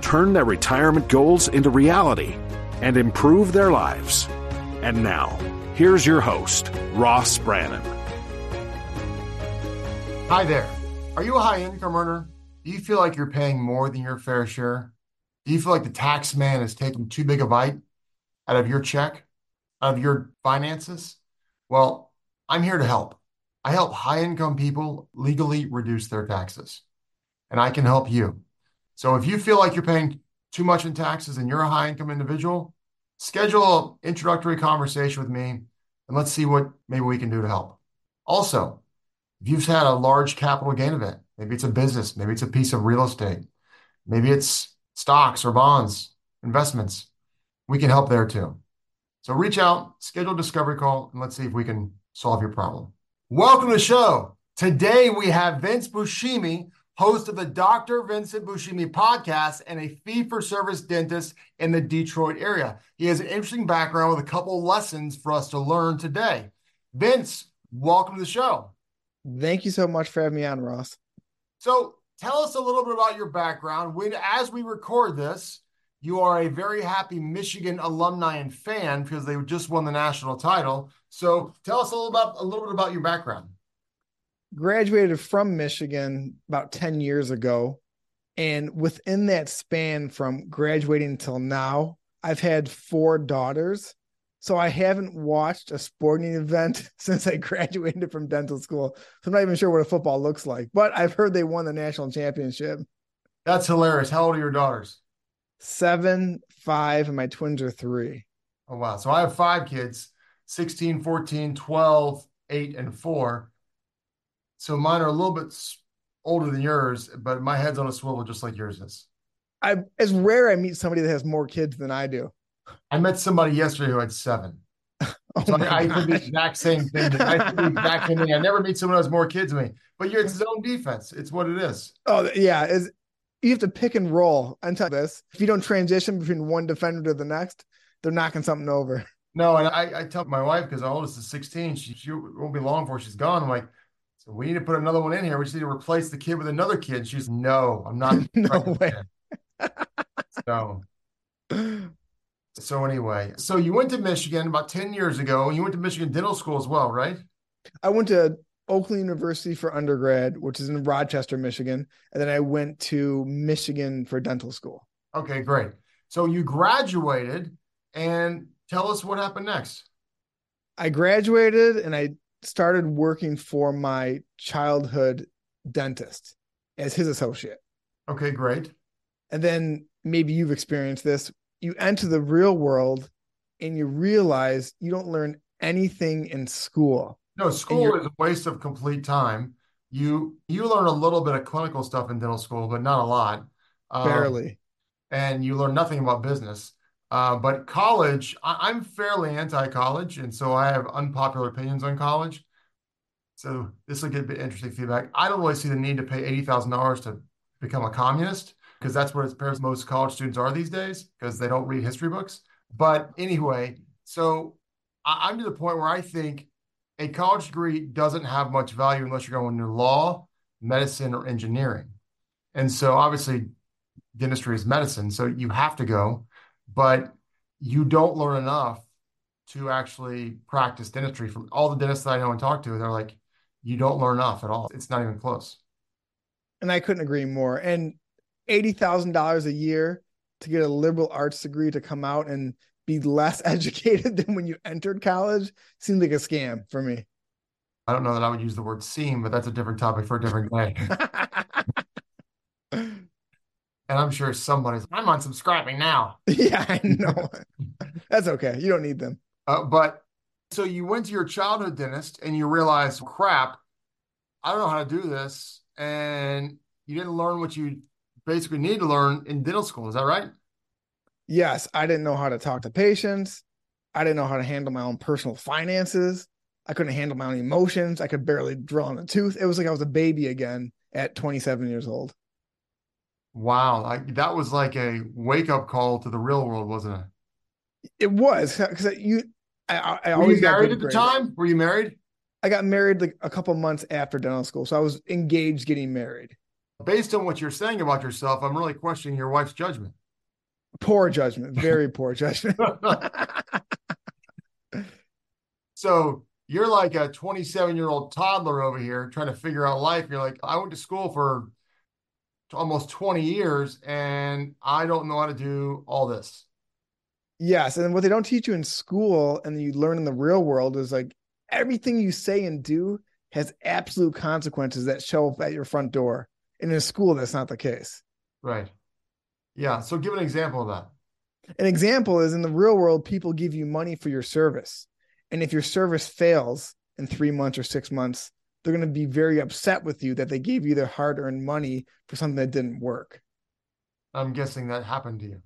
turn their retirement goals into reality, and improve their lives. And now, here's your host, Ross Brannan. Hi there. Are you a high income earner? Do you feel like you're paying more than your fair share? Do you feel like the tax man is taking too big a bite out of your check, out of your finances? Well, I'm here to help. I help high income people legally reduce their taxes, and I can help you. So if you feel like you're paying too much in taxes and you're a high income individual, schedule an introductory conversation with me and let's see what maybe we can do to help. Also, if you've had a large capital gain event, maybe it's a business, maybe it's a piece of real estate, maybe it's stocks or bonds, investments, we can help there too. So reach out, schedule a discovery call, and let's see if we can solve your problem. Welcome to the show. Today we have Vince Buscemi host of the Dr. Vincent Buscemi podcast and a fee for service dentist in the Detroit area. He has an interesting background with a couple lessons for us to learn today. Vince, welcome to the show. Thank you so much for having me on, Ross. So, tell us a little bit about your background. When, as we record this, you are a very happy Michigan alumni and fan because they just won the national title. So, tell us a little about a little bit about your background graduated from Michigan about 10 years ago. And within that span from graduating until now, I've had four daughters. So I haven't watched a sporting event since I graduated from dental school. So I'm not even sure what a football looks like, but I've heard they won the national championship. That's hilarious. How old are your daughters? Seven, five, and my twins are three. Oh, wow. So I have five kids 16, 14, 12, 8, and 4. So mine are a little bit older than yours, but my head's on a swivel just like yours is. I it's rare I meet somebody that has more kids than I do. I met somebody yesterday who had seven. oh so I, I did the exact same thing. I did the exact same thing. I never meet someone who has more kids than me. But you're it's zone defense. It's what it is. Oh yeah, is you have to pick and roll until this. If you don't transition between one defender to the next, they're knocking something over. No, and I, I tell my wife because our oldest is 16. She, she won't be long before she's gone. I'm like, so we need to put another one in here. We just need to replace the kid with another kid. She's no, I'm not. no way. so, so anyway, so you went to Michigan about 10 years ago and you went to Michigan Dental School as well, right? I went to Oakland University for undergrad, which is in Rochester, Michigan. And then I went to Michigan for dental school. Okay, great. So you graduated and tell us what happened next. I graduated and I started working for my childhood dentist as his associate. Okay, great. And then maybe you've experienced this. You enter the real world and you realize you don't learn anything in school. No, school is a waste of complete time. You you learn a little bit of clinical stuff in dental school, but not a lot. Um, Barely. And you learn nothing about business. Uh, but college, I, am fairly anti-college, and so I have unpopular opinions on college. So this will get a bit interesting feedback. I don't really see the need to pay eighty thousand dollars to become a communist because that's what most college students are these days because they don't read history books. But anyway, so I, I'm to the point where I think a college degree doesn't have much value unless you're going to law, medicine, or engineering. And so obviously, dentistry is medicine, so you have to go but you don't learn enough to actually practice dentistry. From all the dentists that I know and talk to, they're like, you don't learn enough at all. It's not even close. And I couldn't agree more. And eighty thousand dollars a year to get a liberal arts degree to come out and be less educated than when you entered college seemed like a scam for me. I don't know that I would use the word seem, but that's a different topic for a different day. And I'm sure somebody's, I'm unsubscribing now. Yeah, I know. That's okay. You don't need them. Uh, but so you went to your childhood dentist and you realized, crap, I don't know how to do this. And you didn't learn what you basically need to learn in dental school. Is that right? Yes, I didn't know how to talk to patients. I didn't know how to handle my own personal finances. I couldn't handle my own emotions. I could barely drill in a tooth. It was like I was a baby again at 27 years old. Wow, like that was like a wake up call to the real world, wasn't it? It was because you. I, I Were always married at the grades. time? Were you married? I got married like a couple months after dental school, so I was engaged getting married. Based on what you're saying about yourself, I'm really questioning your wife's judgment. Poor judgment, very poor judgment. So you're like a 27 year old toddler over here trying to figure out life. You're like, I went to school for almost 20 years and I don't know how to do all this. Yes, and what they don't teach you in school and you learn in the real world is like everything you say and do has absolute consequences that show up at your front door. And in school, that's not the case. Right. Yeah. So give an example of that. An example is in the real world, people give you money for your service. And if your service fails in three months or six months, they're going to be very upset with you that they gave you their hard earned money for something that didn't work. I'm guessing that happened to you.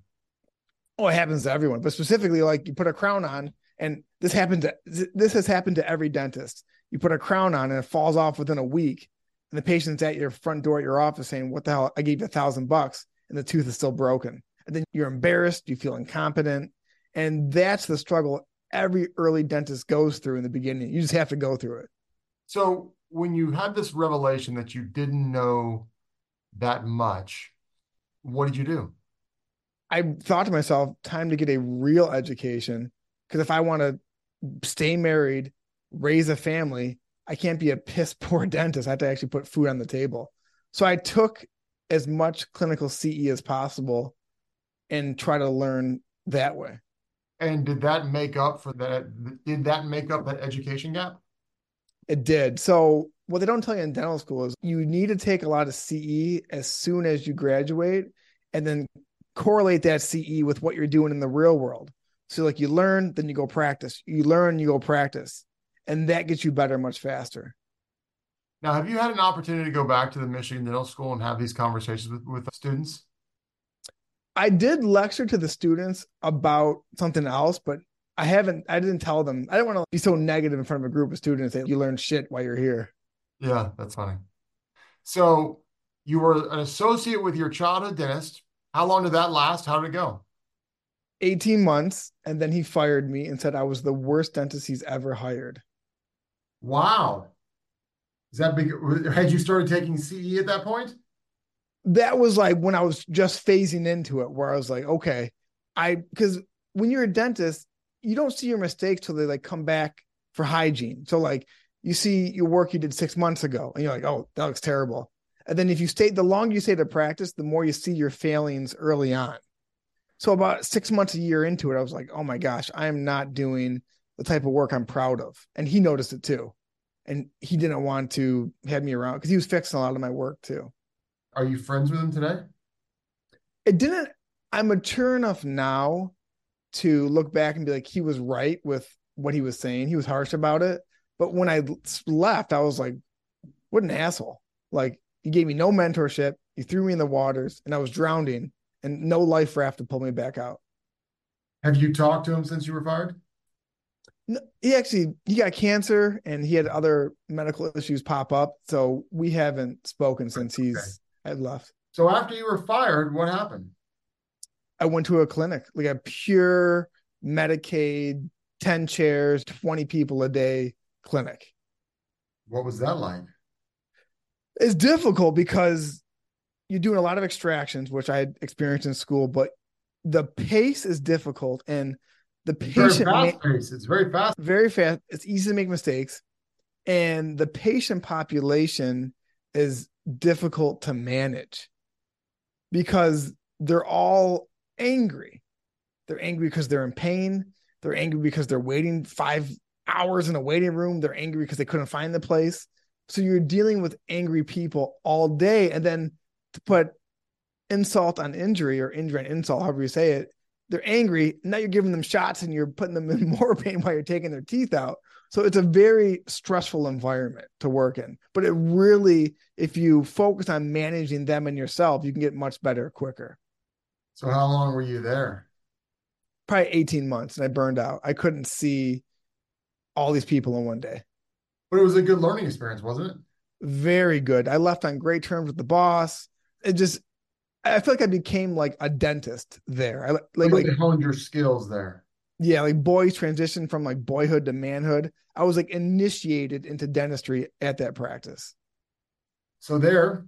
Oh, it happens to everyone, but specifically, like you put a crown on, and this happened to this has happened to every dentist. You put a crown on and it falls off within a week, and the patient's at your front door at your office saying, "What the hell? I gave you a thousand bucks, and the tooth is still broken." And then you're embarrassed, you feel incompetent, and that's the struggle every early dentist goes through in the beginning. You just have to go through it. So when you had this revelation that you didn't know that much, what did you do? I thought to myself, time to get a real education. Because if I want to stay married, raise a family, I can't be a piss poor dentist. I have to actually put food on the table. So I took as much clinical CE as possible and try to learn that way. And did that make up for that? Did that make up that education gap? It did. So what they don't tell you in dental school is you need to take a lot of CE as soon as you graduate and then correlate that CE with what you're doing in the real world. So like you learn, then you go practice. You learn, you go practice. And that gets you better much faster. Now, have you had an opportunity to go back to the Michigan Dental School and have these conversations with, with students? I did lecture to the students about something else, but I haven't I didn't tell them. I didn't want to be so negative in front of a group of students that you learn shit while you're here. Yeah, that's funny. So you were an associate with your childhood dentist. How long did that last? How did it go? 18 months and then he fired me and said I was the worst dentist he's ever hired. Wow. Is that big? Had you started taking CE at that point? That was like when I was just phasing into it, where I was like, okay, I because when you're a dentist, you don't see your mistakes till they like come back for hygiene. So like you see your work you did six months ago, and you're like, oh, that looks terrible. And then if you stay, the longer you stay to practice, the more you see your failings early on. So about six months, a year into it, I was like, oh my gosh, I am not doing the type of work I'm proud of. And he noticed it too. And he didn't want to have me around because he was fixing a lot of my work too. Are you friends with him today? It didn't, I'm mature enough now to look back and be like, he was right with what he was saying. He was harsh about it. But when I left, I was like, what an asshole. Like, he gave me no mentorship. He threw me in the waters and I was drowning and no life raft to pull me back out. Have you talked to him since you were fired? No, he actually he got cancer and he had other medical issues pop up. So we haven't spoken since he's okay. had left. So after you were fired, what happened? I went to a clinic, like a pure Medicaid, 10 chairs, 20 people a day clinic. What was that like? It's difficult because you're doing a lot of extractions, which I had experienced in school, but the pace is difficult and the patient very fast pace. It's very fast. Very fast. It's easy to make mistakes. And the patient population is difficult to manage because they're all angry. They're angry because they're in pain. They're angry because they're waiting five hours in a waiting room. They're angry because they couldn't find the place. So you're dealing with angry people all day. And then to put insult on injury or injury on insult, however you say it, they're angry. Now you're giving them shots and you're putting them in more pain while you're taking their teeth out. So it's a very stressful environment to work in. But it really, if you focus on managing them and yourself, you can get much better quicker. So how long were you there? probably 18 months and I burned out. I couldn't see all these people in one day. But it was a good learning experience, wasn't it? Very good. I left on great terms with the boss. It just, I feel like I became like a dentist there. I like, Like, honed your skills there. yeah, like boys transition from like boyhood to manhood. I was like initiated into dentistry at that practice. So there,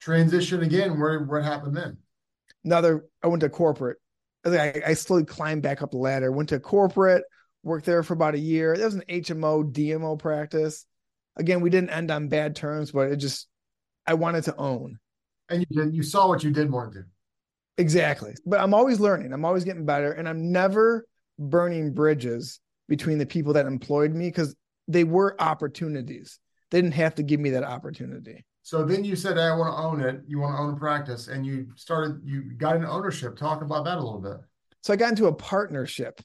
transition again. Where what happened then? Another, I went to corporate. I, I slowly climbed back up the ladder. Went to corporate, worked there for about a year. That was an HMO, DMO practice. Again, we didn't end on bad terms, but it just, I wanted to own. And you did. You saw what you did want to do. Exactly. But I'm always learning. I'm always getting better. And I'm never burning bridges between the people that employed me because they were opportunities. They didn't have to give me that opportunity. So then you said, hey, I want to own it. You want to own a practice, and you started. You got an ownership. Talk about that a little bit. So I got into a partnership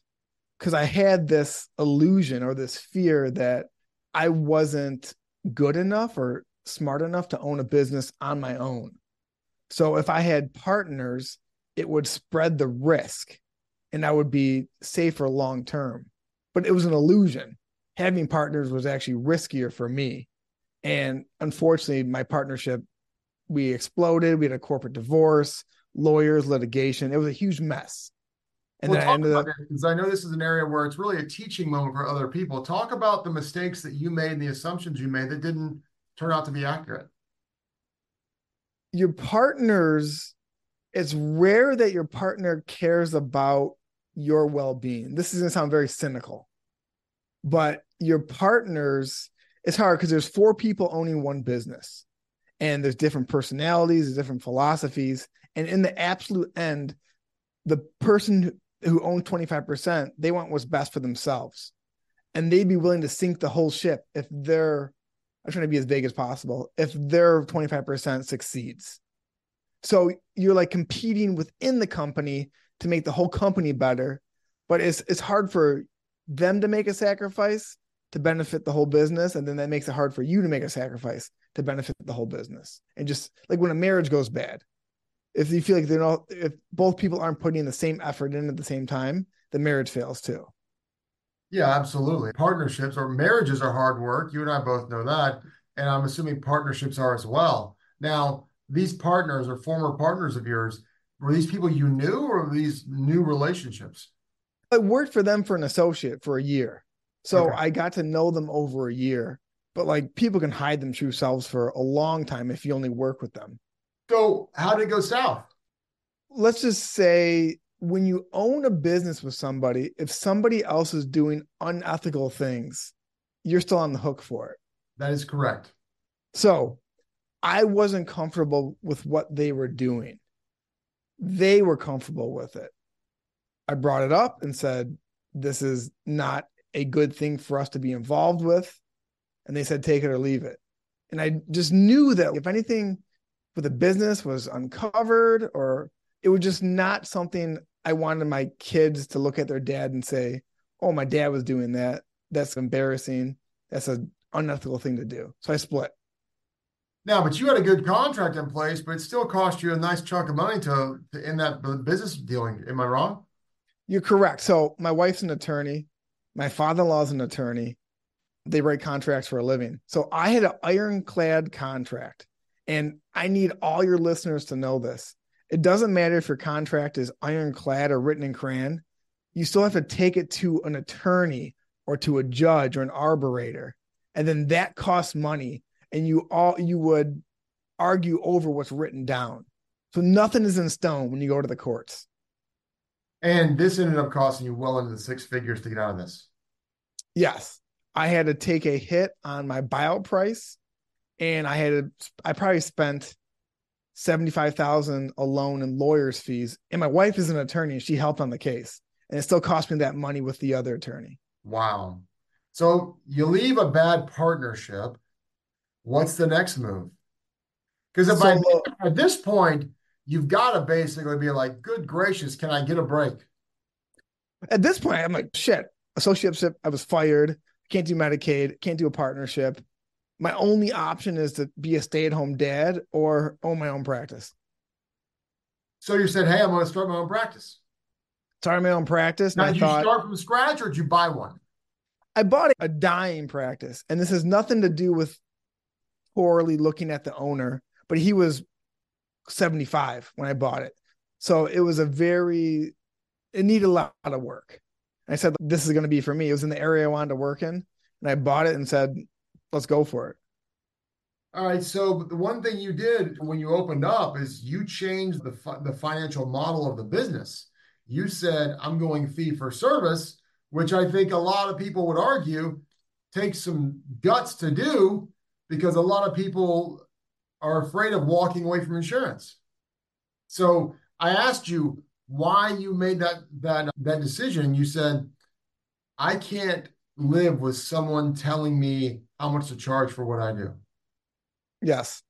because I had this illusion or this fear that I wasn't good enough or smart enough to own a business on my own. So if I had partners, it would spread the risk and I would be safer long term. But it was an illusion. Having partners was actually riskier for me. And unfortunately, my partnership, we exploded. We had a corporate divorce, lawyers, litigation. It was a huge mess. And well, then I ended up, because I know this is an area where it's really a teaching moment for other people. Talk about the mistakes that you made and the assumptions you made that didn't turn out to be accurate. your partners, it's rare that your partner cares about your well being. This is going to sound very cynical, but your partners, it's hard because there's four people owning one business and there's different personalities, there's different philosophies. And in the absolute end, the person who owned 25%, they want what's best for themselves. And they'd be willing to sink the whole ship if they're, I'm trying to be as vague as possible, if their 25% succeeds. So you're like competing within the company to make the whole company better, but it's it's hard for them to make a sacrifice to benefit the whole business, and then that makes it hard for you to make a sacrifice to benefit the whole business. And just like when a marriage goes bad, if you feel like they're not, if both people aren't putting the same effort in at the same time, the marriage fails too. Yeah, absolutely. Partnerships or marriages are hard work. You and I both know that. And I'm assuming partnerships are as well. Now, these partners or former partners of yours, were these people you knew or were these new relationships? I worked for them for an associate for a year. So Okay. I got to know them over a year. But like people can hide them true selves for a long time if you only work with them. So, how did it go south? Let's just say when you own a business with somebody, if somebody else is doing unethical things, you're still on the hook for it. That is correct. So I wasn't comfortable with what they were doing. They were comfortable with it. I brought it up and said, This is not a good thing for us to be involved with. And they said, Take it or leave it. And I just knew that if anything with the business was uncovered or it was just not something I wanted my kids to look at their dad and say, Oh, my dad was doing that. That's embarrassing. That's an unethical thing to do. So I split. Now, but you had a good contract in place, but it still cost you a nice chunk of money to, to end that business dealing. Am I wrong? You're correct. So my wife's an attorney. My father-in-law is an attorney. They write contracts for a living. So I had an ironclad contract. And I need all your listeners to know this. It doesn't matter if your contract is ironclad or written in crayon. You still have to take it to an attorney or to a judge or an arbitrator. And then that costs money. And you all you would argue over what's written down. So nothing is in stone when you go to the courts. And this ended up costing you well into the six figures to get out of this. Yes. I had to take a hit on my buyout price and I had to I probably spent 75,000 alone in lawyers fees and my wife is an attorney and she helped on the case and it still cost me that money with the other attorney. Wow. So you leave a bad partnership. What's the next move? Because if I, So- at this point, you've got to basically be like, good gracious, can I get a break? At this point I'm like shit, associateship I was fired, can't do Medicaid, can't do a partnership. My only option is to be a stay-at-home dad or own my own practice. So you said, hey, I'm going to start my own practice. started my own practice. Now, did thought you start from scratch or did you buy one? I bought a dying practice, and this has nothing to do with poorly looking at the owner, but he was 75 when I bought it. So it was a very, it needed a lot of work. I said, this is going to be for me. It was in the area I wanted to work in. And I bought it and said, let's go for it. All right. So the one thing you did when you opened up is you changed the fi- the financial model of the business. You said, "I'm going fee for service," which I think a lot of people would argue takes some guts to do because a lot of people are afraid of walking away from insurance. So I asked you why you made that that that decision. You said, "I can't live with someone telling me how much to charge for what I do." Yes.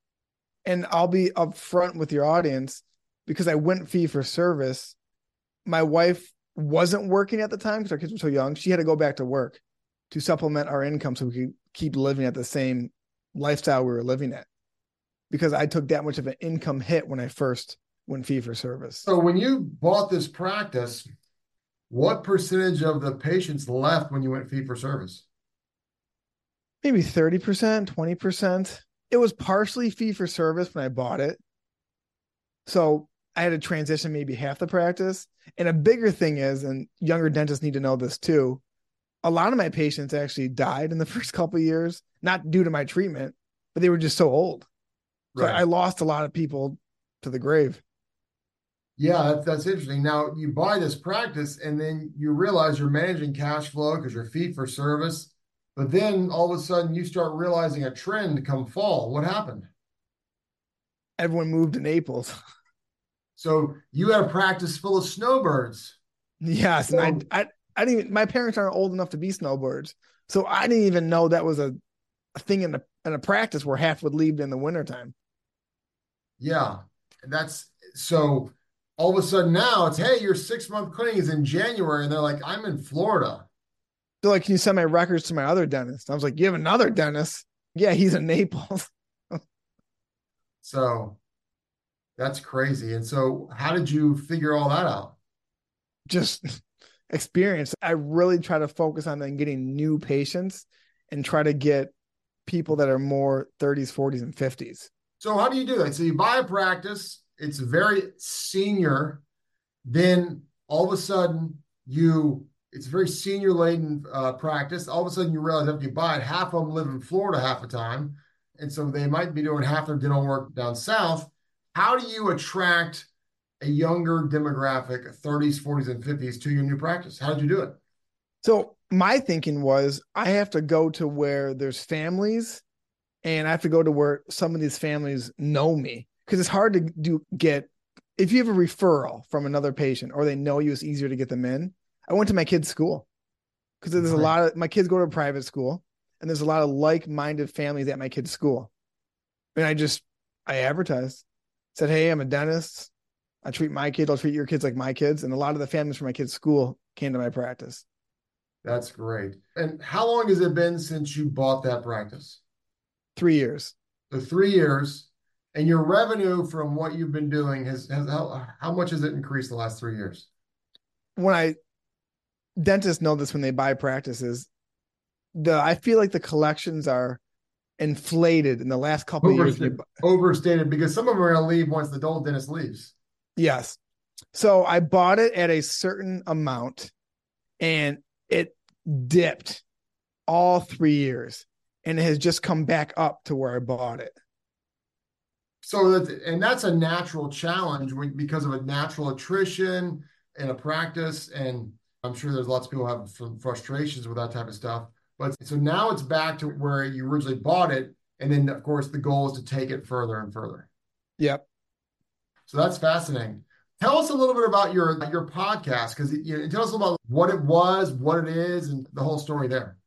And I'll be upfront with your audience because I went fee for service. My wife wasn't working at the time because our kids were so young. She had to go back to work to supplement our income so we could keep living at the same lifestyle we were living at because I took that much of an income hit when I first went fee for service. So when you bought this practice, what percentage of the patients left when you went fee for service? Maybe 30%, 20%. It was partially fee for service when I bought it. So I had to transition maybe half the practice. And a bigger thing is, and younger dentists need to know this too, a lot of my patients actually died in the first couple years, not due to my treatment, but they were just so old. So Right. I lost a lot of people to the grave. Yeah, that's, that's interesting. Now you buy this practice and then you realize you're managing cash flow because you're fee for service. But then all of a sudden you start realizing a trend come fall. What happened? Everyone moved to Naples. So you had a practice full of snowbirds. yes. So- and I, I, I didn't even, my parents aren't old enough to be snowbirds. So I didn't even know that was a, a thing in a, in a practice where half would leave in the wintertime. Yeah, that's so all of a sudden now it's hey, your six month clinic is in January, and they're like, I'm in Florida. They're like, can you send my records to my other dentist? I was like, you have another dentist? Yeah, he's in Naples. So that's crazy. And so how did you figure all that out? Just experience. I really try to focus on then getting new patients and try to get people that are more 30s, 40s, and 50s. So how do you do that? So you buy a practice, it's very senior, then all of a sudden you it's very senior laden uh, practice. All of a sudden you realize after you buy it, half of them live in Florida half the time. And so they might be doing half their dental work down south. How do you attract a younger demographic, 30s, 40s, and 50s to your new practice? How did you do it? So my thinking was I have to go to where there's families and I have to go to where some of these families know me because it's hard to do get if you have a referral from another patient or they know you, it's easier to get them in. I went to my kid's school because there's a lot of my kids go to a private school and there's a lot of like-minded families at my kid's school. And I just I advertised, said, Hey, I'm a dentist. I treat my kids, I'll treat your kids like my kids. And a lot of the families from my kid's school came to my practice. That's great. And how long has it been since you bought that practice? Three years. The three years, and your revenue from what you've been doing has, has how, how much has it increased the last three years? when I dentists know this when they buy practices, the I feel like the collections are inflated in the last couple of years. Overstated, overstated because some of them are going to leave once the old dentist leaves. Yes. So I bought it at a certain amount and it dipped all three years and it has just come back up to where I bought it. So that and that's a natural challenge because of a natural attrition in a practice, and I'm sure there's lots of people have some frustrations with that type of stuff. But so now it's back to where you originally bought it, and then of course the goal is to take it further and further. Yep. So that's fascinating. Tell us a little bit about your your podcast because you know, tell us about what it was, what it is, and the whole story there.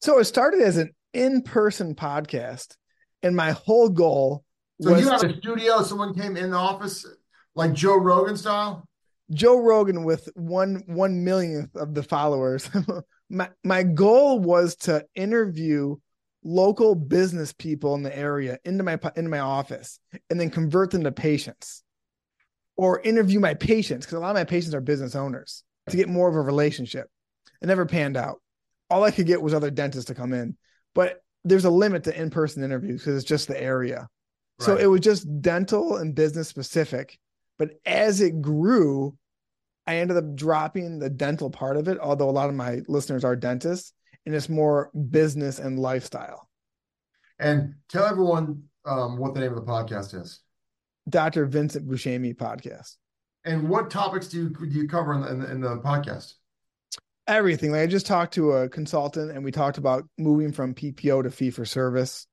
So it started as an in-person podcast and my whole goal So was you have to- a studio. Someone came in the office like Joe Rogan style. Joe Rogan with one one millionth of the followers. my my goal was to interview local business people in the area into my into my office and then convert them to patients, or interview my patients because a lot of my patients are business owners. to get more of a relationship. It never panned out. All I could get was other dentists to come in, but there's a limit to in-person interviews because it's just the area. Right. So it was just dental and business specific. But as it grew, I ended up dropping the dental part of it, although a lot of my listeners are dentists, and it's more business and lifestyle. And tell everyone um, what the name of the podcast is. Dr. Vincent Buscemi podcast. And what topics do you do you cover in the, in the, in the podcast? Everything. Like I just talked to a consultant, and we talked about moving from PPO to fee for service.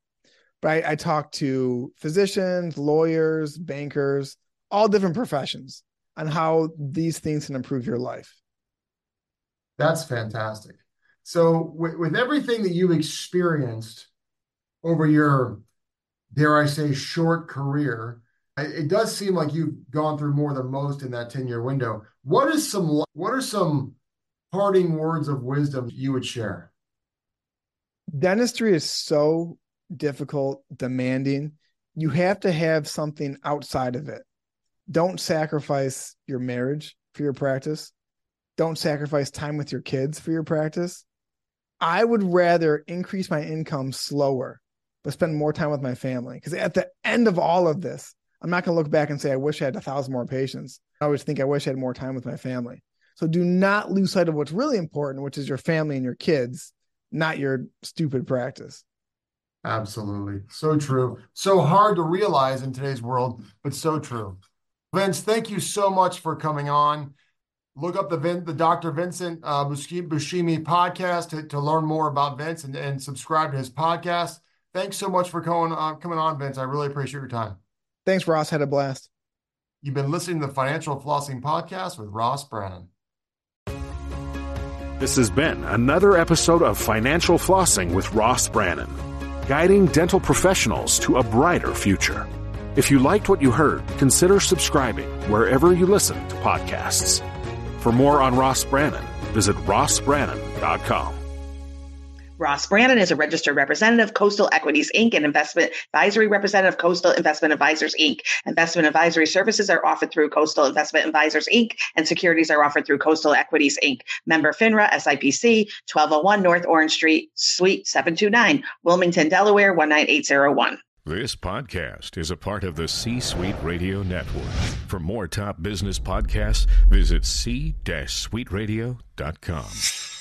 But I, I talked to physicians, lawyers, bankers, all different professions on how these things can improve your life. That's fantastic. So, with, with everything that you've experienced over your, dare I say, short career, it does seem like you've gone through more than most in that 10 year window. What is some, what are some parting words of wisdom you would share? Dentistry is so difficult, demanding. You have to have something outside of it. Don't sacrifice your marriage for your practice. Don't sacrifice time with your kids for your practice. I would rather increase my income slower, but spend more time with my family. Because at the end of all of this, I'm not going to look back and say, I wish I had a thousand more patients. I always think I wish I had more time with my family. So do not lose sight of what's really important, which is your family and your kids, not your stupid practice. Absolutely. So true. So hard to realize in today's world, but so true. Vince, thank you so much for coming on. Look up the Vin, the Dr. Vincent uh, Buscemi podcast to, to learn more about Vince and, and subscribe to his podcast. Thanks so much for coming on, coming on, Vince. I really appreciate your time. Thanks, Ross. Had a blast. You've been listening to the Financial Flossing Podcast with Ross Brannan. This has been another episode of Financial Flossing with Ross Brannan, guiding dental professionals to a brighter future. If you liked what you heard, consider subscribing wherever you listen to podcasts. For more on Ross Brannan, visit rossbrannan.com. Ross Brannan is a registered representative, of Coastal Equities Inc., and investment advisory representative, of Coastal Investment Advisors Inc. Investment advisory services are offered through Coastal Investment Advisors Inc., and securities are offered through Coastal Equities Inc. Member FINRA, SIPC, 1201 North Orange Street, Suite 729, Wilmington, Delaware 19801. This podcast is a part of the C Suite Radio Network. For more top business podcasts, visit c-suiteradio.com.